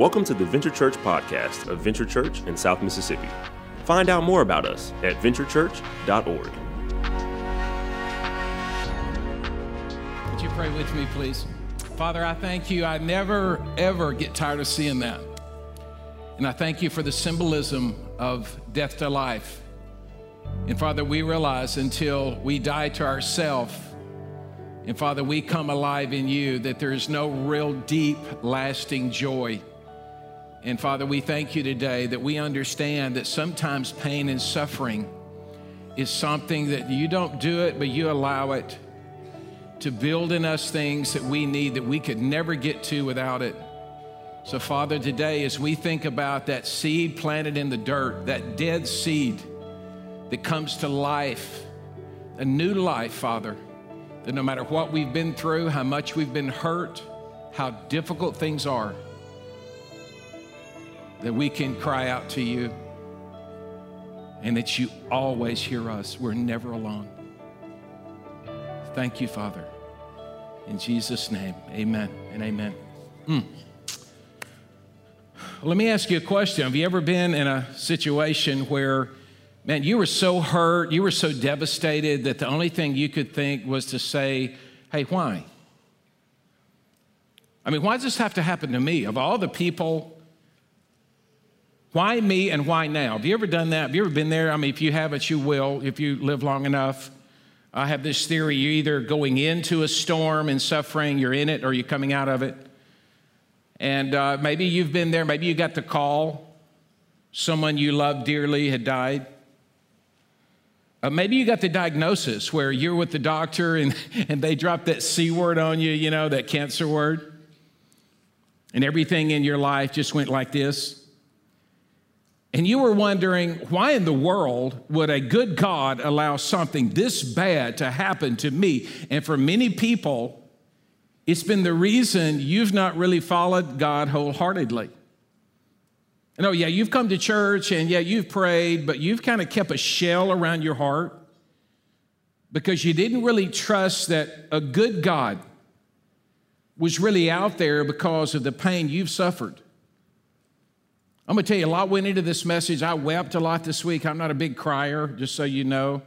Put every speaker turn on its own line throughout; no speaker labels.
Welcome to the Venture Church podcast of Venture Church in South Mississippi. Find out more about us at venturechurch.org.
Would you pray with me, please? Father, I thank you. I never, ever get tired of seeing that. And I thank you for the symbolism of death to life. And Father, we realize until we die to ourselves, and Father, we come alive in you, that there is no real deep, lasting joy. And Father, we thank you today that we understand that sometimes pain and suffering is something that you don't do it, but you allow it to build in us things that we need that we could never get to without it. So, Father, today, as we think about that seed planted in the dirt, that dead seed that comes to life, a new life, Father, that no matter what we've been through, how much we've been hurt, how difficult things are, that we can cry out to you and that you always hear us. We're never alone. Thank you, Father. In Jesus' name, amen and amen. Mm. Let me ask you a question. Have you ever been in a situation where, man, you were so hurt, you were so devastated that the only thing you could think was to say, hey, why? I mean, why does this have to happen to me? Of all the people, why me and why now? Have you ever done that? Have you ever been there? I mean, if you haven't, you will if you live long enough. I have this theory you're either going into a storm and suffering, you're in it, or you're coming out of it. And uh, maybe you've been there, maybe you got the call, someone you love dearly had died. Uh, maybe you got the diagnosis where you're with the doctor and, and they drop that C word on you, you know, that cancer word. And everything in your life just went like this. And you were wondering, why in the world would a good God allow something this bad to happen to me? And for many people, it's been the reason you've not really followed God wholeheartedly. And oh, yeah, you've come to church and yeah, you've prayed, but you've kind of kept a shell around your heart because you didn't really trust that a good God was really out there because of the pain you've suffered. I'm going to tell you, a lot went into this message. I wept a lot this week. I'm not a big crier, just so you know.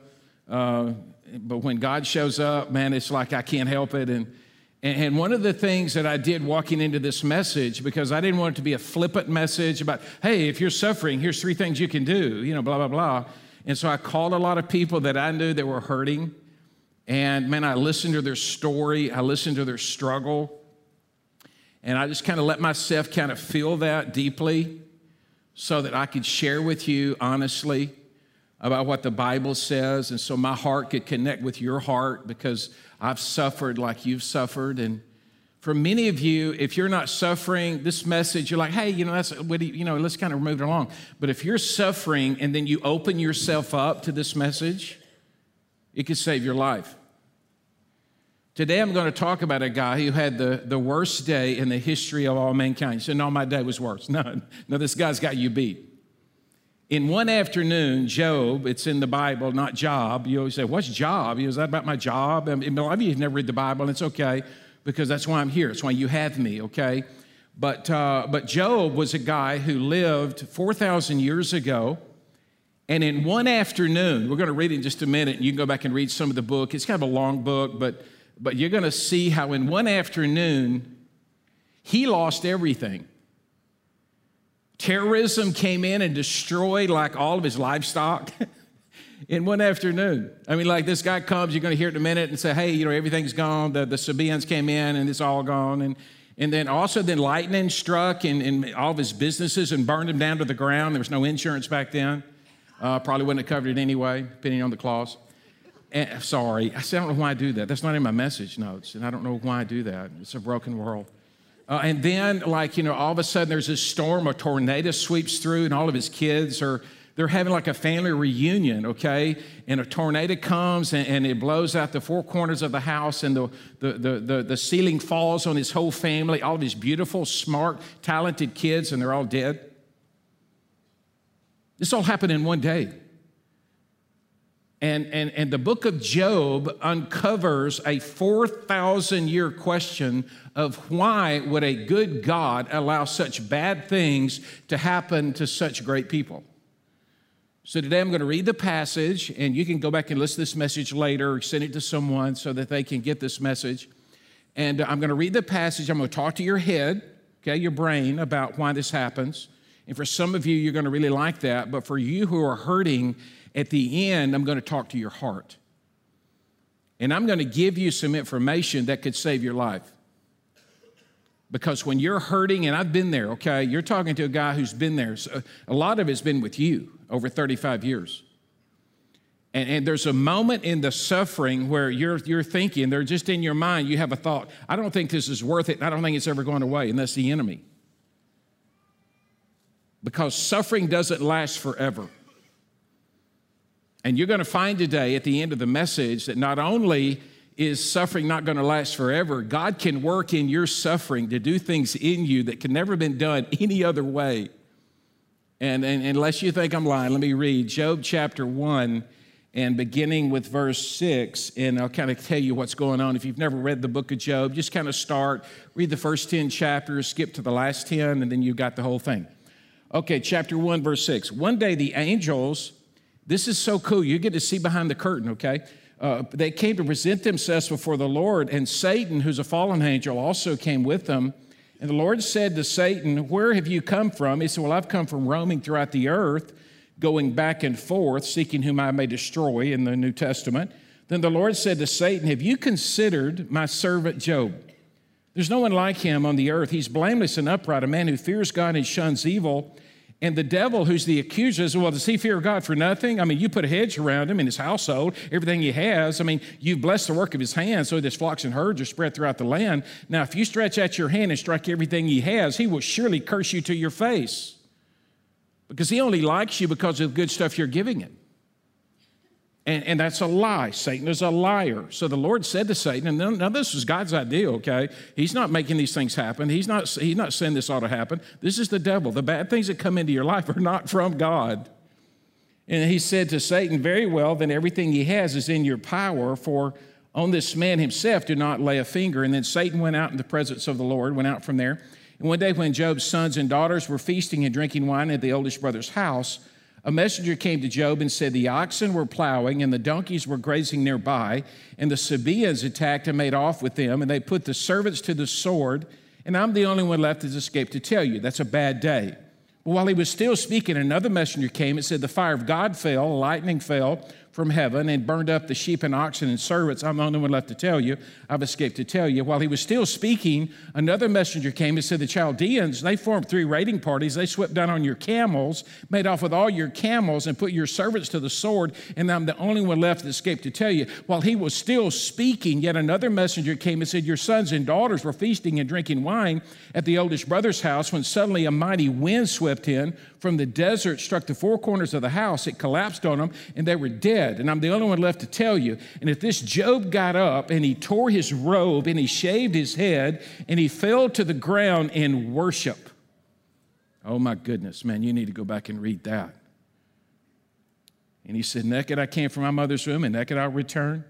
Uh, but when God shows up, man, it's like I can't help it. And and one of the things that I did walking into this message, because I didn't want it to be a flippant message about, hey, if you're suffering, here's three things you can do, you know, blah, blah, blah. And so I called a lot of people that I knew that were hurting. And man, I listened to their story, I listened to their struggle. And I just kind of let myself kind of feel that deeply so that I could share with you honestly about what the Bible says. And so my heart could connect with your heart because I've suffered like you've suffered. And for many of you, if you're not suffering this message, you're like, hey, you know, that's you know, let's kind of move it along. But if you're suffering and then you open yourself up to this message, it could save your life. Today, I'm going to talk about a guy who had the, the worst day in the history of all mankind. So, no, my day was worse. No, no, this guy's got you beat. In one afternoon, Job, it's in the Bible, not job. You always say, What's job? Is that about my job? I mean, a lot of you have never read the Bible, and it's okay because that's why I'm here. It's why you have me, okay? But, uh, but Job was a guy who lived 4,000 years ago. And in one afternoon, we're going to read it in just a minute, and you can go back and read some of the book. It's kind of a long book, but, but you're going to see how in one afternoon, he lost everything. Terrorism came in and destroyed like all of his livestock in one afternoon. I mean, like this guy comes, you're going to hear it in a minute and say, hey, you know, everything's gone. The, the Sabaeans came in and it's all gone. And, and then also then lightning struck and, and all of his businesses and burned him down to the ground. There was no insurance back then. Uh, probably wouldn't have covered it anyway, depending on the clause. And, sorry, I said, I don't know why I do that. That's not in my message notes, and I don't know why I do that. It's a broken world. Uh, and then, like, you know, all of a sudden there's this storm, a tornado sweeps through, and all of his kids are, they're having like a family reunion, okay? And a tornado comes and, and it blows out the four corners of the house, and the, the, the, the, the ceiling falls on his whole family, all of his beautiful, smart, talented kids, and they're all dead. This all happened in one day. And, and, and the book of Job uncovers a 4,000 year question of why would a good God allow such bad things to happen to such great people? So today I'm going to read the passage, and you can go back and listen to this message later or send it to someone so that they can get this message. And uh, I'm going to read the passage. I'm going to talk to your head, okay, your brain, about why this happens. And for some of you, you're going to really like that. But for you who are hurting, at the end, I'm going to talk to your heart. And I'm going to give you some information that could save your life. Because when you're hurting, and I've been there, okay, you're talking to a guy who's been there. So a lot of it's been with you over 35 years. And, and, there's a moment in the suffering where you're, you're thinking, they're just in your mind, you have a thought, I don't think this is worth it, I don't think it's ever going away, and that's the enemy. Because suffering doesn't last forever. And you're going to find today at the end of the message that not only is suffering not going to last forever, God can work in your suffering to do things in you that can never have been done any other way. And, and unless you think I'm lying, let me read Job chapter 1 and beginning with verse 6, and I'll kind of tell you what's going on. If you've never read the book of Job, just kind of start, read the first 10 chapters, skip to the last 10, and then you've got the whole thing. Okay, chapter 1, verse 6. One day the angels this is so cool. You get to see behind the curtain, okay? Uh, they came to present themselves before the Lord, and Satan, who's a fallen angel, also came with them. And the Lord said to Satan, Where have you come from? He said, Well, I've come from roaming throughout the earth, going back and forth, seeking whom I may destroy in the New Testament. Then the Lord said to Satan, Have you considered my servant Job? There's no one like him on the earth. He's blameless and upright, a man who fears God and shuns evil. And the devil, who's the accuser, says, Well, does he fear God for nothing? I mean, you put a hedge around him and his household, everything he has. I mean, you've blessed the work of his hands so that his flocks and herds are spread throughout the land. Now, if you stretch out your hand and strike everything he has, he will surely curse you to your face because he only likes you because of the good stuff you're giving him. And, and that's a lie. Satan is a liar. So the Lord said to Satan, and now this was God's idea, okay? He's not making these things happen. He's not, he's not saying this ought to happen. This is the devil. The bad things that come into your life are not from God. And he said to Satan, Very well, then everything he has is in your power, for on this man himself do not lay a finger. And then Satan went out in the presence of the Lord, went out from there. And one day when Job's sons and daughters were feasting and drinking wine at the oldest brother's house, a messenger came to Job and said, The oxen were plowing and the donkeys were grazing nearby, and the Sabaeans attacked and made off with them, and they put the servants to the sword, and I'm the only one left that's escaped to tell you. That's a bad day. But while he was still speaking, another messenger came and said, The fire of God fell, lightning fell, from heaven and burned up the sheep and oxen and servants. I'm the only one left to tell you. I've escaped to tell you. While he was still speaking, another messenger came and said, The Chaldeans, they formed three raiding parties. They swept down on your camels, made off with all your camels, and put your servants to the sword. And I'm the only one left that escaped to tell you. While he was still speaking, yet another messenger came and said, Your sons and daughters were feasting and drinking wine at the oldest brother's house when suddenly a mighty wind swept in from the desert, struck the four corners of the house. It collapsed on them, and they were dead and I'm the only one left to tell you. And if this Job got up and he tore his robe and he shaved his head and he fell to the ground in worship, oh my goodness, man, you need to go back and read that. And he said, Naked I came from my mother's womb, and naked I'll return.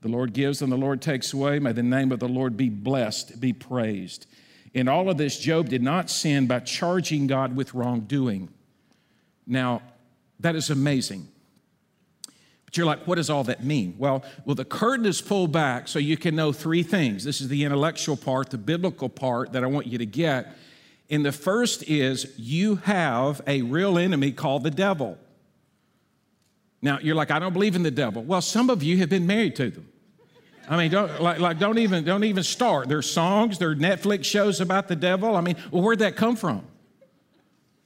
The Lord gives and the Lord takes away. May the name of the Lord be blessed, be praised. In all of this, Job did not sin by charging God with wrongdoing. Now, that is amazing. But you're like, what does all that mean? Well, well, the curtain is pulled back so you can know three things. This is the intellectual part, the biblical part that I want you to get. And the first is you have a real enemy called the devil. Now you're like, I don't believe in the devil. Well, some of you have been married to them. I mean, don't, like, like don't even don't even start. There's songs, there are Netflix shows about the devil. I mean, well, where'd that come from?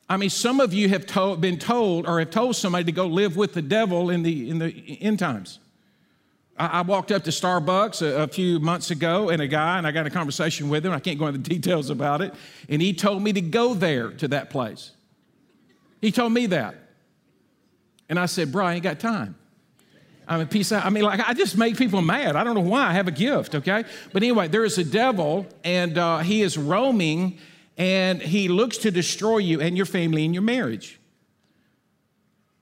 I mean, some of you have been told or have told somebody to go live with the devil in the, in the end times. I, I walked up to Starbucks a, a, few months ago and a guy, and I got a conversation with him. I can't go into the details about it. And he told me to go there to that place. He told me that. And I said, Bro, I ain't got time. I mean, peace out. I mean, like, I just make people mad. I don't know why. I have a gift, okay? But anyway, there is a devil, and uh, he is roaming and he looks to destroy you and your family and your marriage.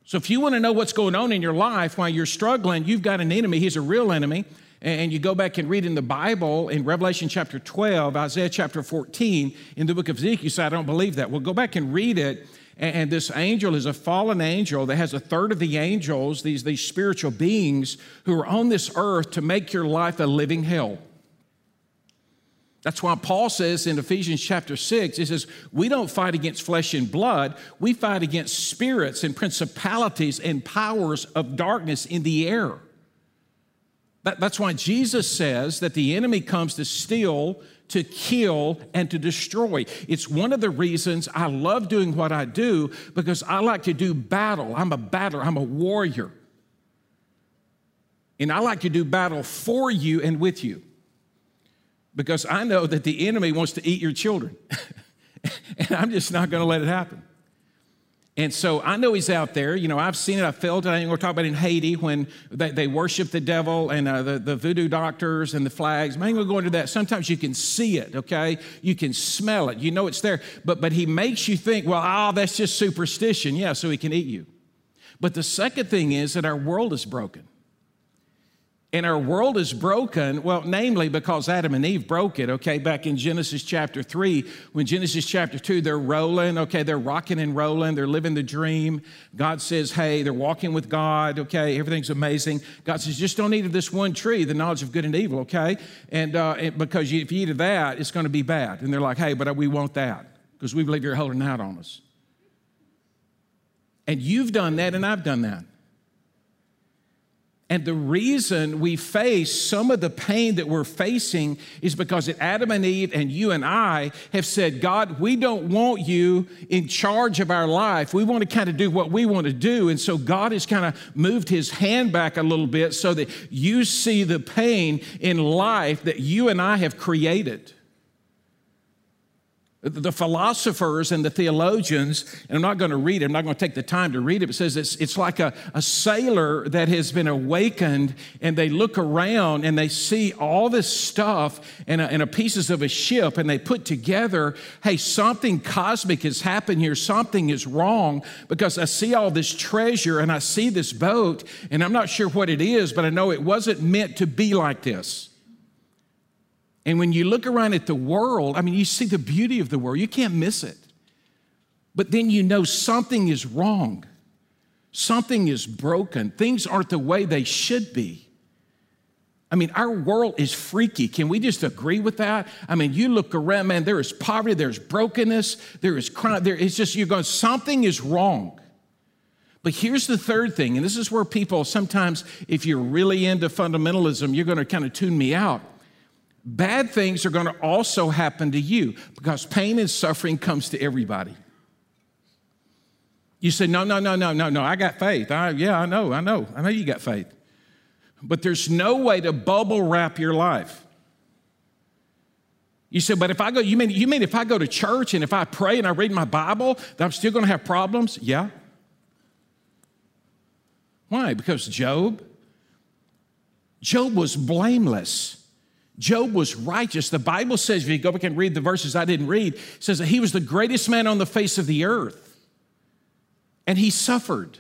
So if you want to know what's going on in your life while you're struggling, you've got an enemy. He's a real enemy. And you go back and read in the Bible in Revelation chapter 12, Isaiah chapter 14, in the book of Ezekiel, you say, I don't believe that. Well, go back and read it. And this angel is a fallen angel that has a third of the angels, these, these spiritual beings who are on this earth to make your life a living hell. That's why Paul says in Ephesians chapter 6, he says, We don't fight against flesh and blood, we fight against spirits and principalities and powers of darkness in the air. That, that's why Jesus says that the enemy comes to steal, to kill, and to destroy. It's one of the reasons I love doing what I do because I like to do battle. I'm a battler, I'm a warrior. And I like to do battle for you and with you because I know that the enemy wants to eat your children. and I'm just not going to let it happen. And so I know he's out there. You know, I've seen it, I've felt it. I ain't going to talk about it in Haiti when they, they worship the devil and uh, the, the voodoo doctors and the flags. I ain't going to go into that. Sometimes you can see it, okay? You can smell it. You know it's there. But, but he makes you think, well, oh, that's just superstition. Yeah, so he can eat you. But the second thing is that our world is broken. And our world is broken, well, namely because Adam and Eve broke it, okay, back in Genesis chapter 3. When Genesis chapter 2, they're rolling, okay, they're rocking and rolling, they're living the dream. God says, hey, they're walking with God, okay, everything's amazing. God says, just don't eat of this one tree, the knowledge of good and evil, okay? And, uh, because if you eat of that, it's going to be bad. And they're like, hey, but we want that because we believe you're holding out on us. And you've done that, and I've done that. And the reason we face some of the pain that we're facing is because Adam and Eve and you and I have said, God, we don't want you in charge of our life. We want to kind of do what we want to do. And so God has kind of moved his hand back a little bit so that you see the pain in life that you and I have created the philosophers and the theologians, and I'm not going to read it, I'm not going to take the time to read it, but it says it's, it's like a, a sailor that has been awakened and they look around and they see all this stuff and a, and a pieces of a ship and they put together, hey, something cosmic has happened here, something is wrong because I see all this treasure and I see this boat and I'm not sure what it is, but I know it wasn't meant to be like this. And when you look around at the world, I mean, you see the beauty of the world, you can't miss it. But then you know something is wrong, something is broken, things aren't the way they should be. I mean, our world is freaky. Can we just agree with that? I mean, you look around, man, there is poverty, there's brokenness, there is crime, there is just, you're going, something is wrong. But here's the third thing, and this is where people sometimes, if you're really into fundamentalism, you're going to kind of tune me out bad things are going to also happen to you because pain and suffering comes to everybody. You say, no, no, no, no, no, no, I got faith. I, yeah, I know, I know, I know you got faith. But there's no way to bubble wrap your life. You said, but if I go, you mean, you mean if I go to church and if I pray and I read my Bible, that I'm still going to have problems? Yeah. Why? Because Job, Job was blameless. Job was righteous. The Bible says, if you go back and read the verses I didn't read, says that he was the greatest man on the face of the earth. And he suffered.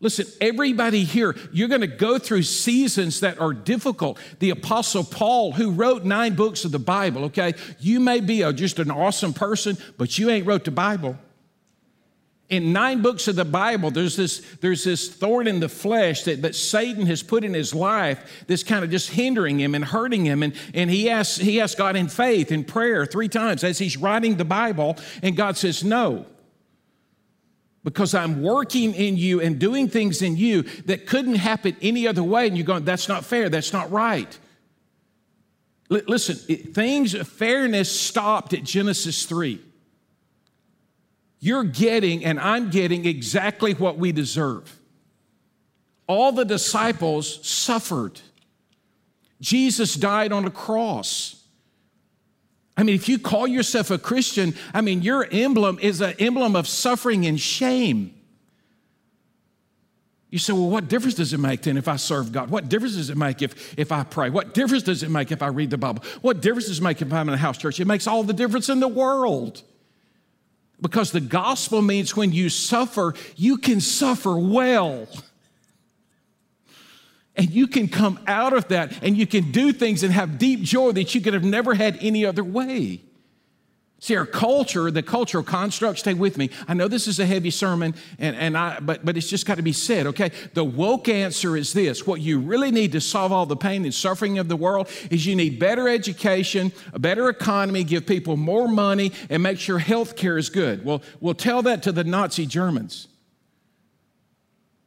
Listen, everybody here, you're going to go through seasons that are difficult. The Apostle Paul, who wrote nine books of the Bible, okay, you may be a, just an awesome person, but you ain't wrote the Bible in nine books of the Bible, there's this, there's this thorn in the flesh that, that Satan has put in his life that's kind of just hindering him and hurting him. And, and he, asks, he asks God in faith, in prayer, three times as he's writing the Bible, and God says, No. Because I'm working in you and doing things in you that couldn't happen any other way. And you're going, That's not fair. That's not right. L- listen, it, things, fairness stopped at Genesis 3. You're getting, and I'm getting exactly what we deserve. All the disciples suffered. Jesus died on a cross. I mean, if you call yourself a Christian, I mean, your emblem is an emblem of suffering and shame. You say, well, what difference does it make then if I serve God? What difference does it make if, if I pray? What difference does it make if I read the Bible? What difference does it make if I'm in a house church? It makes all the difference in the world. Because the gospel means when you suffer, you can suffer well. And you can come out of that and you can do things and have deep joy that you could have never had any other way. See, our culture, the cultural construct, stay with me. I know this is a heavy sermon, and, and I, but, but it's just got to be said, okay? The woke answer is this what you really need to solve all the pain and suffering of the world is you need better education, a better economy, give people more money, and make sure health care is good. Well, we'll tell that to the Nazi Germans.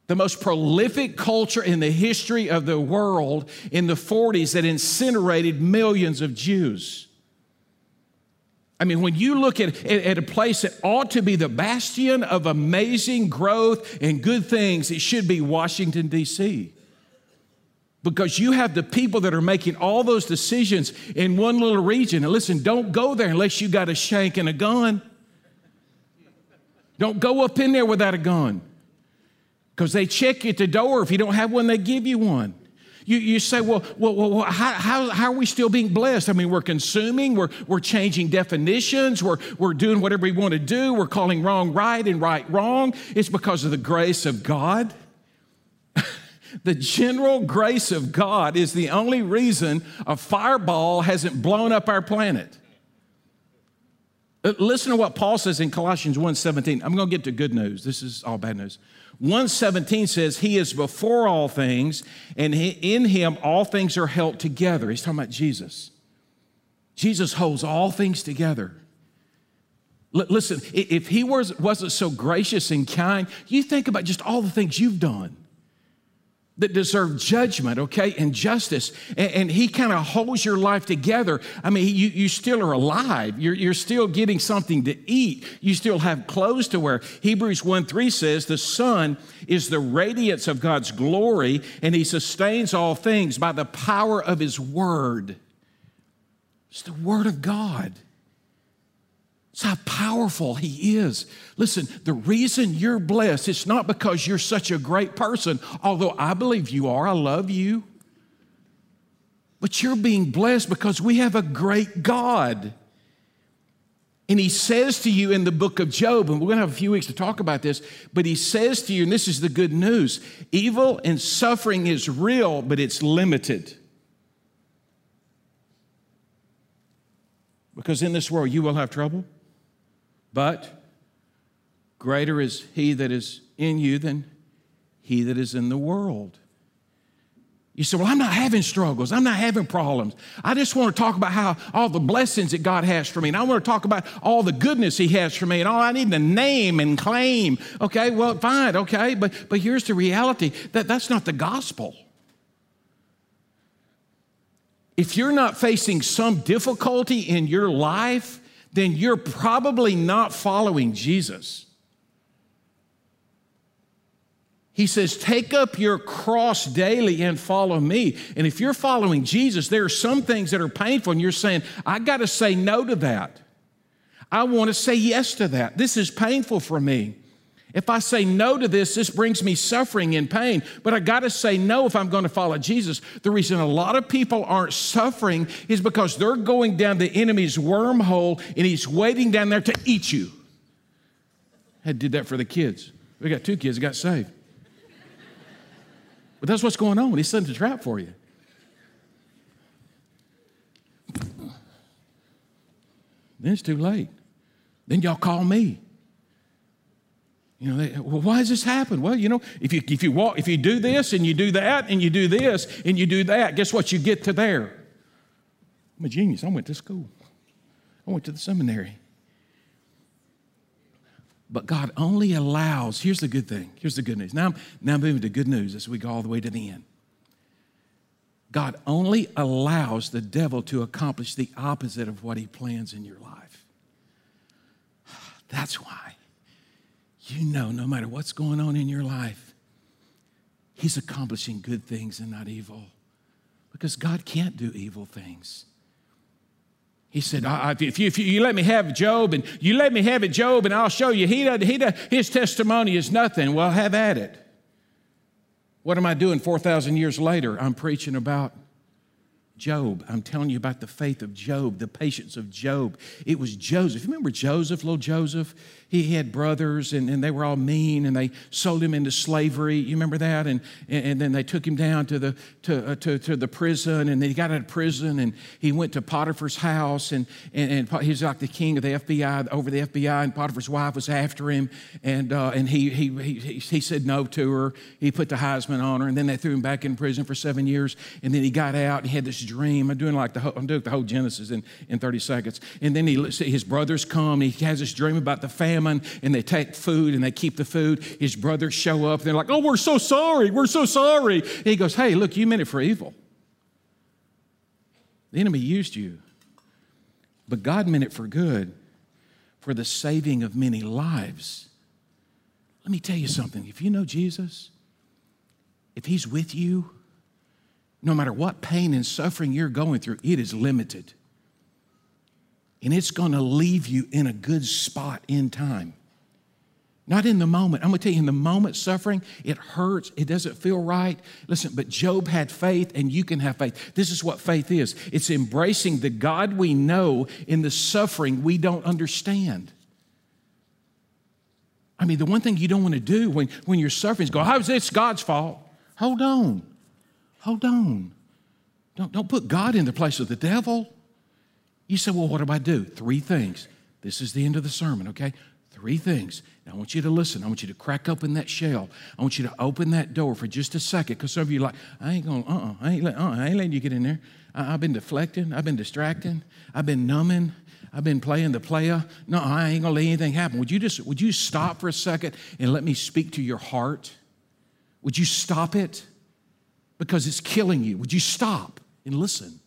The most prolific culture in the history of the world in the 40s that incinerated millions of Jews. I mean, when you look at, at, a place that ought to be the bastion of amazing growth and good things, it should be Washington, D.C. Because you have the people that are making all those decisions in one little region. And listen, don't go there unless you got a shank and a gun. Don't go up in there without a gun. Because they check you at the door. If you don't have one, they give you one. You, you say, well, well, well how, how, how, are we still being blessed? I mean, we're consuming, we're, we're changing definitions, we're, we're doing whatever we want to do, we're calling wrong right and right wrong. It's because of the grace of God. the general grace of God is the only reason a fireball hasn't blown up our planet. Uh, listen to what Paul says in Colossians 1:17. I'm going to get to good news. This is all bad news. 117 says, He is before all things, and in Him all things are held together. He's talking about Jesus. Jesus holds all things together. L- listen, if He was, wasn't so gracious and kind, you think about just all the things you've done that deserve judgment, okay, and justice. And, and he kind of holds your life together. I mean, you, you still are alive. You're, you're still getting something to eat. You still have clothes to wear. Hebrews 1 3 says, The Son is the radiance of God's glory, and he sustains all things by the power of his word. It's the word of God. It's how powerful He is. Listen, the reason you're blessed, it's not because you're such a great person, although I believe you are. I love you. But you're being blessed because we have a great God. And He says to you in the book of Job, and we're going to have a few weeks to talk about this, but He says to you, and this is the good news evil and suffering is real, but it's limited. Because in this world you will have trouble. But greater is he that is in you than he that is in the world. You say, Well, I'm not having struggles. I'm not having problems. I just want to talk about how all the blessings that God has for me. And I want to talk about all the goodness He has for me and all I need to name and claim. Okay, well, fine, okay. But, but here's the reality that that's not the gospel. If you're not facing some difficulty in your life, then you're probably not following Jesus. He says, Take up your cross daily and follow me. And if you're following Jesus, there are some things that are painful, and you're saying, I got to say no to that. I want to say yes to that. This is painful for me. If I say no to this, this brings me suffering and pain. But I got to say no if I'm going to follow Jesus. The reason a lot of people aren't suffering is because they're going down the enemy's wormhole and he's waiting down there to eat you. I did that for the kids. We got two kids that got saved. But that's what's going on. He's setting a trap for you. Then it's too late. Then y'all call me. You know, they, well, why does this happen? Well, you know, if you, if you walk, if you do this and you do that and you do this and you do that, guess what? You get to there. I'm a genius. I went to school. I went to the seminary. But God only allows, here's the good thing. Here's the good news. Now, I'm, now I'm moving to good news as we go all the way to the end. God only allows the devil to accomplish the opposite of what he plans in your life. That's why you know no matter what's going on in your life, He's accomplishing good things and not evil. Because God can't do evil things. He said, if you, if you, let me have Job and you let me have it, Job, and I'll show you. He, he, his testimony is nothing. Well, have at it. What am I doing 4,000 years later? I'm preaching about Job. I'm telling you about the faith of Job, the patience of Job. It was Joseph. You remember Joseph, little Joseph? He had brothers and, and they were all mean and they sold him into slavery. You remember that? And, and then they took him down to the, to, uh, to, to the prison and then he got out of prison and he went to Potiphar's house and, and, and he was like the king of the FBI, over the FBI, and Potiphar's wife was after him. And, uh, and he, he, he, he said no to her. He put the Heisman on her and then they threw him back in prison for seven years. And then he got out and he had this dream. I'm doing like the whole, I'm doing the whole Genesis in, in 30 seconds. And then he, his brothers come and he has this dream about the famine and they take food and they keep the food. His brothers show up and they're like, Oh, we're so sorry. We're so sorry. And he goes, Hey, look, you meant it for evil. The enemy used you, but God meant it for good, for the saving of many lives. Let me tell you something. If you know Jesus, if He's with you, no matter what pain and suffering you're going through, it is limited and it's going to leave you in a good spot in time. Not in the moment. I'm going to tell you, in the moment, suffering, it hurts, it doesn't feel right. Listen, but Job had faith, and you can have faith. This is what faith is it's embracing the God we know in the suffering we don't understand. I mean, the one thing you don't want to do when, when you're suffering is go, oh, How is this God's fault? Hold on. Hold on. Don't, don't put God in the place of the devil. You say, well, what do I do? Three things. This is the end of the sermon, okay? Three things. Now, I want you to listen. I want you to crack open that shell. I want you to open that door for just a second because some of you are like, I ain't going, uh uh-uh, I ain't, uh-uh, I ain't letting you get in there. I, have been deflecting. I've been distracting. I've been numbing. I've been playing the player. No, I ain't going to let anything happen. Would you just, would you stop for a second and let me speak to your heart? Would you stop it? Because it's killing you. Would you stop and listen?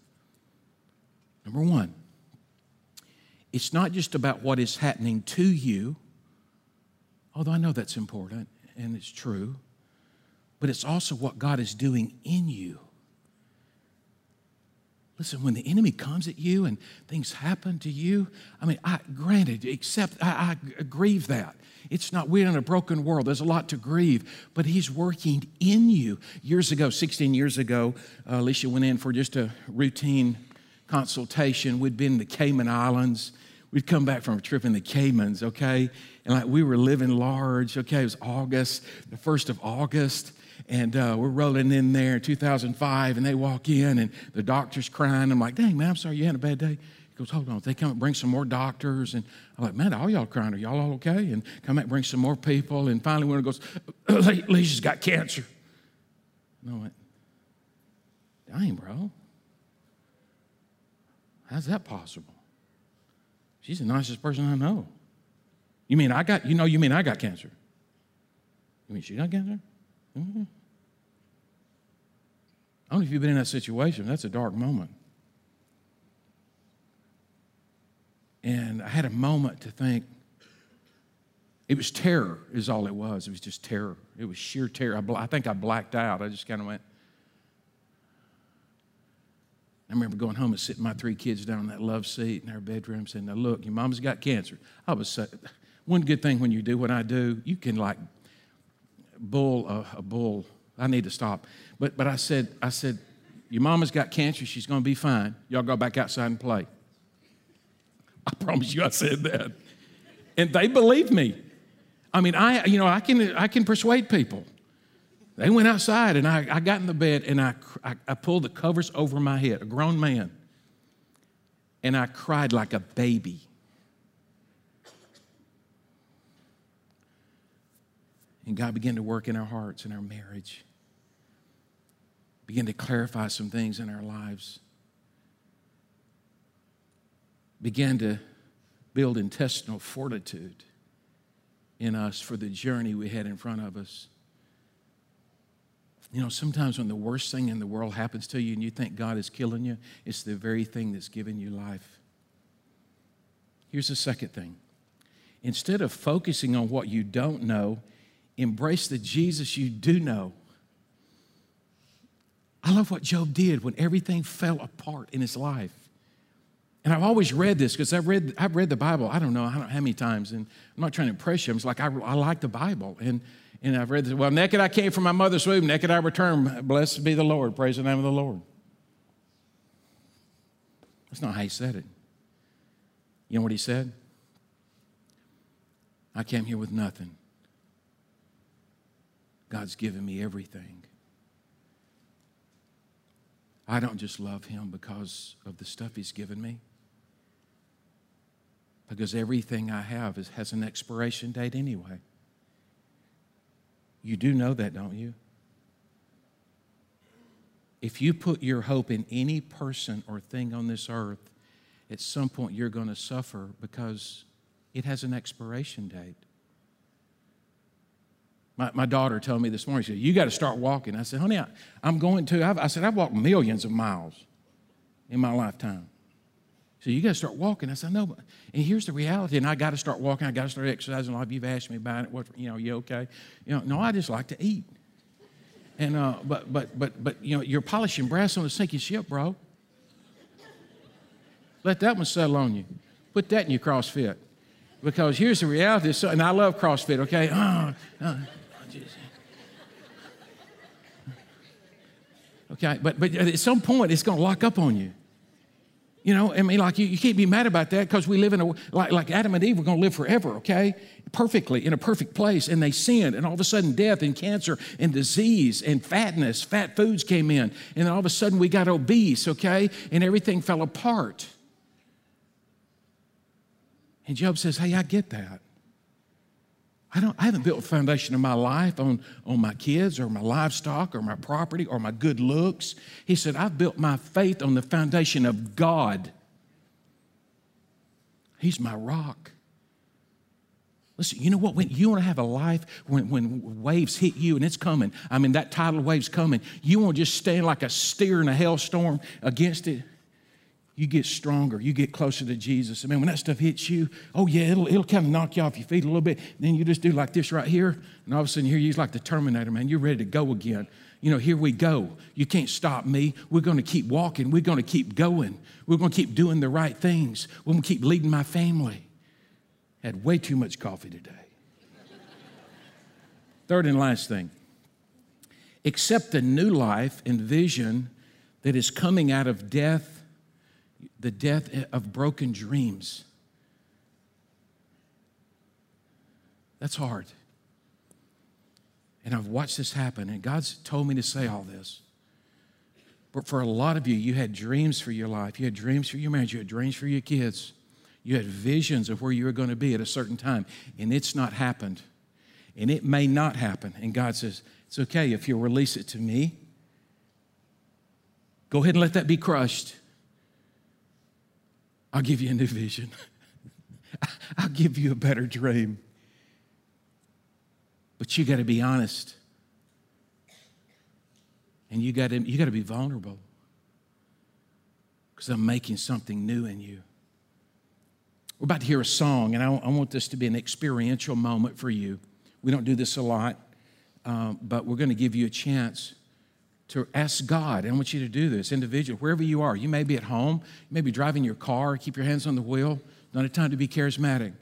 Number one, it's not just about what is happening to you, although I know that's important and it's true, but it's also what God is doing in you. Listen, when the enemy comes at you and things happen to you, I mean, I granted, except I, I grieve that. It's not, we're in a broken world. There's a lot to grieve, but he's working in you. Years ago, 16 years ago, uh, Alicia went in for just a routine consultation. We'd been in the Cayman Islands we'd come back from a trip in the Caymans, okay? And like we were living large, okay? It was August, the 1st of August. And uh, we're rolling in there in 2005, and they walk in, and the doctor's crying. I'm like, dang, man, I'm sorry you had a bad day. He goes, hold on. They come and bring some more doctors. And I'm like, man, all y'all crying. Are y'all all okay? And come back bring some more people. And finally, one goes, Alicia's got cancer. And I went, dang, bro. How's that possible? She's the nicest person I know. You mean I got, you know, you mean I got cancer? You mean she got cancer? Mm-hmm. I don't know if you've been in that situation. That's a dark moment. And I had a moment to think. It was terror, is all it was. It was just terror. It was sheer terror. I, I think I blacked out. I just kind of went, I remember going home and sitting my three kids down on that love seat in our bedroom saying, Now look, your mom's got cancer. I was so, one good thing when you do what I do, you can like bull a, bull. I need to stop. But but I said, I said, Your mama's got cancer, she's gonna be fine. Y'all go back outside and play. I promise you I said that. And they believed me. I mean, I you know, I can I can persuade people. They went outside, and I, I got in the bed and I, I, I pulled the covers over my head, a grown man, and I cried like a baby. And God began to work in our hearts and our marriage, began to clarify some things in our lives, began to build intestinal fortitude in us for the journey we had in front of us. You know, sometimes when the worst thing in the world happens to you and you think God is killing you, it's the very thing that's giving you life. Here's the second thing instead of focusing on what you don't know, embrace the Jesus you do know. I love what Job did when everything fell apart in his life. And I've always read this because I've read, I've read the Bible, I don't know I don't how many times, and I'm not trying to impress you. It's like I, I like the Bible. And and I've read this. Well, naked I came from my mother's womb, naked I return. Blessed be the Lord. Praise the name of the Lord. That's not how he said it. You know what he said? I came here with nothing. God's given me everything. I don't just love him because of the stuff he's given me, because everything I have is, has an expiration date anyway. You do know that, don't you? If you put your hope in any person or thing on this earth, at some point you're going to suffer because it has an expiration date. My, my daughter told me this morning, she said, You got to start walking. I said, Honey, I, am going to. I've, I said, I've walked millions of miles in my lifetime. So you got to start walking. I said, no, and here's the reality. And I got to start walking. I got to start exercising. A lot of you've asked me about it. What, you know, you okay? You know, no, I just like to eat. And uh, but but but but you know, you're polishing brass on a sinking ship, bro. Let that one settle on you. Put that in your CrossFit, because here's the reality. So, and I love CrossFit. Okay. Uh, uh, okay, but but at some point it's going to lock up on you. You know, I mean, like you, you can't be mad about that because we live in a, like, like Adam and Eve, we're going to live forever, okay? Perfectly, in a perfect place. And they sinned, and all of a sudden death and cancer and disease and fatness, fat foods came in. And then all of a sudden we got obese, okay? And everything fell apart. And Job says, hey, I get that. I, don't, I haven't built a foundation of my life on, on my kids or my livestock or my property or my good looks. He said, I've built my faith on the foundation of God. He's my rock. Listen, you know what? When you want to have a life when, when waves hit you and it's coming, I mean, that tidal wave's coming, you want to just stand like a steer in a hailstorm against it you get stronger, you get closer to Jesus. I mean, when that stuff hits you, oh yeah, it'll, it'll kind of knock you off your feet a little bit. Then you just do like this right here, and all of a sudden here you're like the Terminator, man. You're ready to go again. You know, here we go. You can't stop me. We're going to keep walking. We're going to keep going. We're going to keep doing the right things. We're going to keep leading my family. Had way too much coffee today. Third and last thing accept the new life and vision that is coming out of death the death of broken dreams. That's hard. And I've watched this happen, and God's told me to say all this. But for a lot of you, you had dreams for your life, you had dreams for your marriage, you had dreams for your kids, you had visions of where you were going to be at a certain time, and it's not happened. And it may not happen. And God says, It's okay if you release it to me. Go ahead and let that be crushed. I'll give you a new vision. I'll give you a better dream. But you got to be honest. And you got to, you got to be vulnerable. Because I'm making something new in you. We're about to hear a song, and I, I, want this to be an experiential moment for you. We don't do this a lot, um, but we're going to give you a chance to ask God. I want you to do this individually, wherever you are. You may be at home, you may be driving your car, keep your hands on the wheel. Not a time to be charismatic.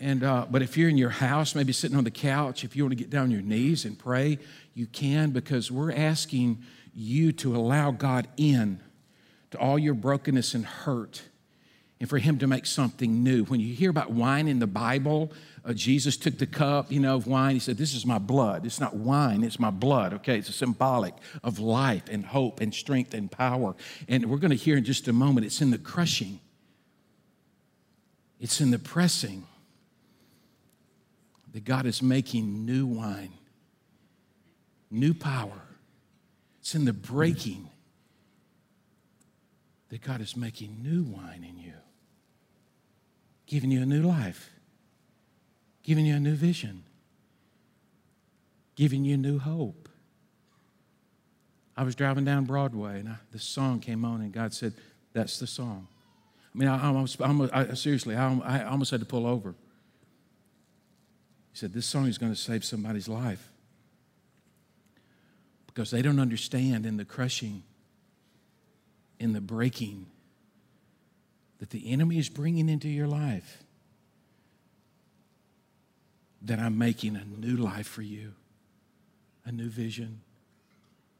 And, uh, but if you're in your house, maybe sitting on the couch, if you want to get down on your knees and pray, you can because we're asking you to allow God in to all your brokenness and hurt and for Him to make something new. When you hear about wine in the Bible, uh, Jesus took the cup, you know, of wine. He said, This is my blood. It's not wine, it's my blood, okay? It's a symbolic of life and hope and strength and power. And we're going to hear in just a moment, it's in the crushing, it's in the pressing that God is making new wine, new power. It's in the breaking that God is making new wine in you, giving you a new life giving you a new vision, giving you new hope. I was driving down Broadway and I, this song came on, and God said, That's the song. I mean, I almost, I almost I, seriously, I almost had to pull over. He said, This song is going to save somebody's life because they don't understand in the crushing, in the breaking, that the enemy is bringing into your life that I'm making a new life for you, a new vision,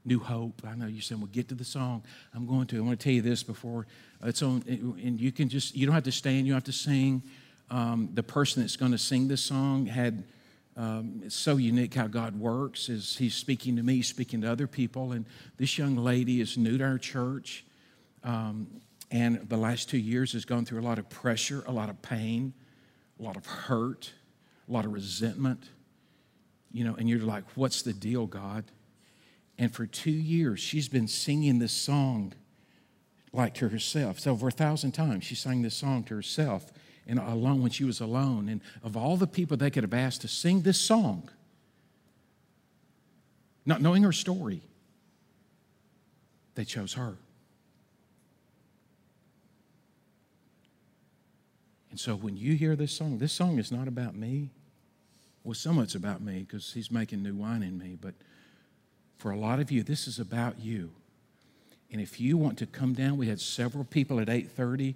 New Hope. I know you're saying, well, get to the song. I'm going to. I want to tell you this before it's on, and you can just, you don't have to stand, you don't have to sing. Um, the person that's going to sing this song had, um, it's so unique how God works is he's speaking to me, speaking to other people. And this young lady is new to our church. Um, and the last two years has gone through a lot of pressure, a lot of pain, a lot of hurt, a lot of resentment. You know, and you're like, what's the deal, God? And for two years, she's been singing this song like to herself. So over a thousand times, she sang this song to herself and alone when she was alone. And of all the people they could have asked to sing this song, not knowing her story, they chose her. And so when you hear this song, this song is not about me. Well, of it's about me because he's making new wine in me, but for a lot of you, this is about you. And if you want to come down, we had several people at 8:30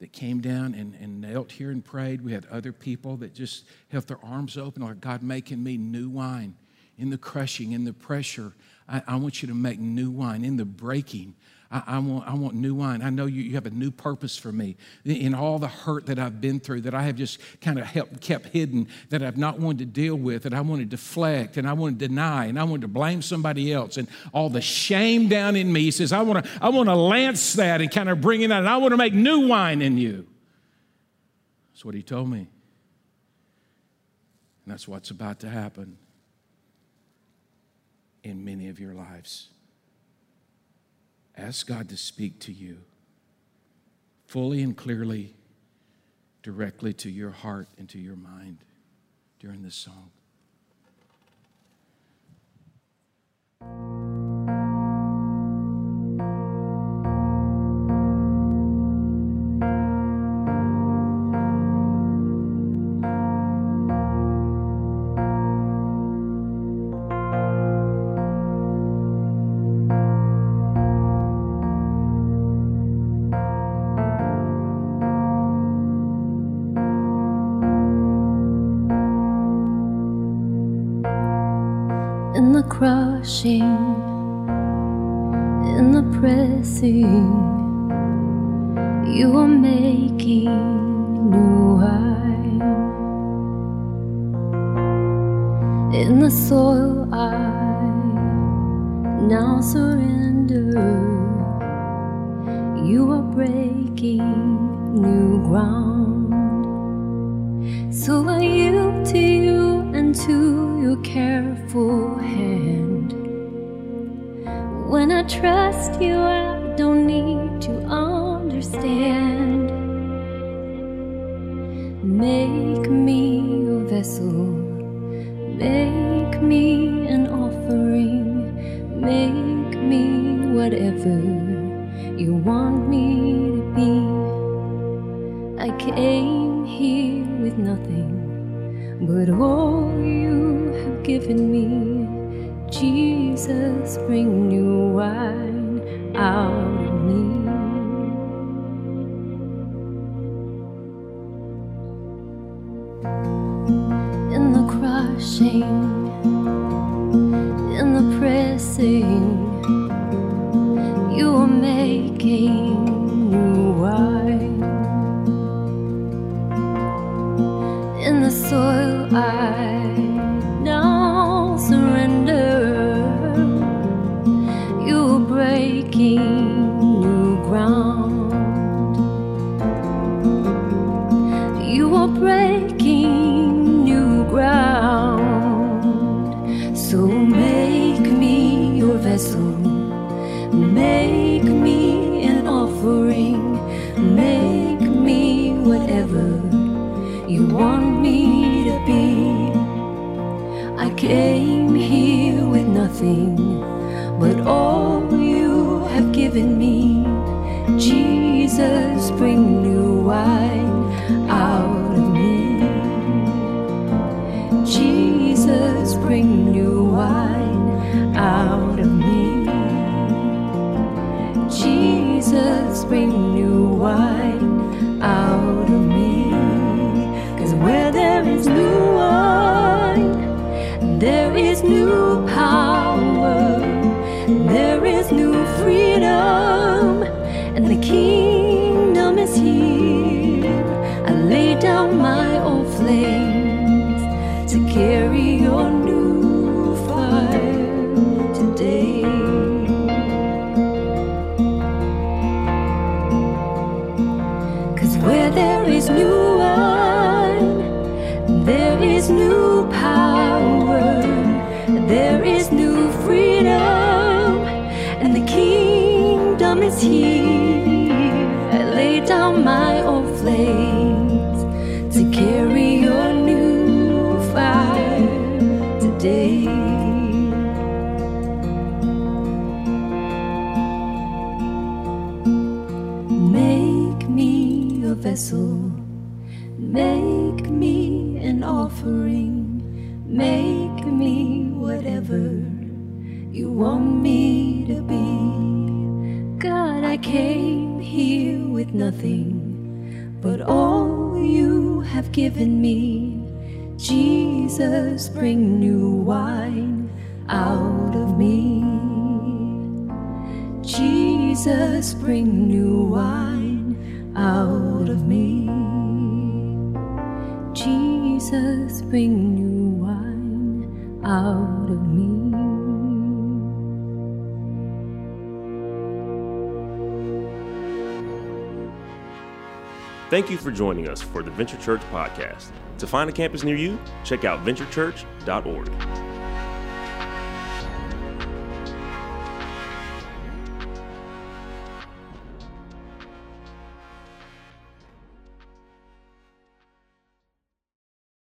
that came down and, and knelt here and prayed. We had other people that just held their arms open, like God making me new wine in the crushing, in the pressure. I, I want you to make new wine in the breaking. I, I, want, I want new wine. I know you, you have a new purpose for me. In all the hurt that I've been through, that I have just kind of helped, kept hidden, that I've not wanted to deal with, that I want to deflect, and I want to deny, and I want to blame somebody else, and all the shame down in me. He says, I want to, I want to lance that and kind of bring it out, and I want to make new wine in you. That's what he told me. And that's what's about to happen in many of your lives. Ask God to speak to you fully and clearly, directly to your heart and to your mind during this song.
Crushing, in the pressing, you are making new wine. In the soil, I now surrender. You are breaking new ground. Jesus, bring new wine out of me. In the crushing, vessel, make me an offering, make me whatever you want me to be. God, I came here with nothing but all you have given me. Jesus, bring new wine out of me. Jesus, bring new wine out of me. Jesus, bring new wine out of me.
Thank you for joining us for the Venture Church podcast. To find a campus near you, check out venturechurch.org.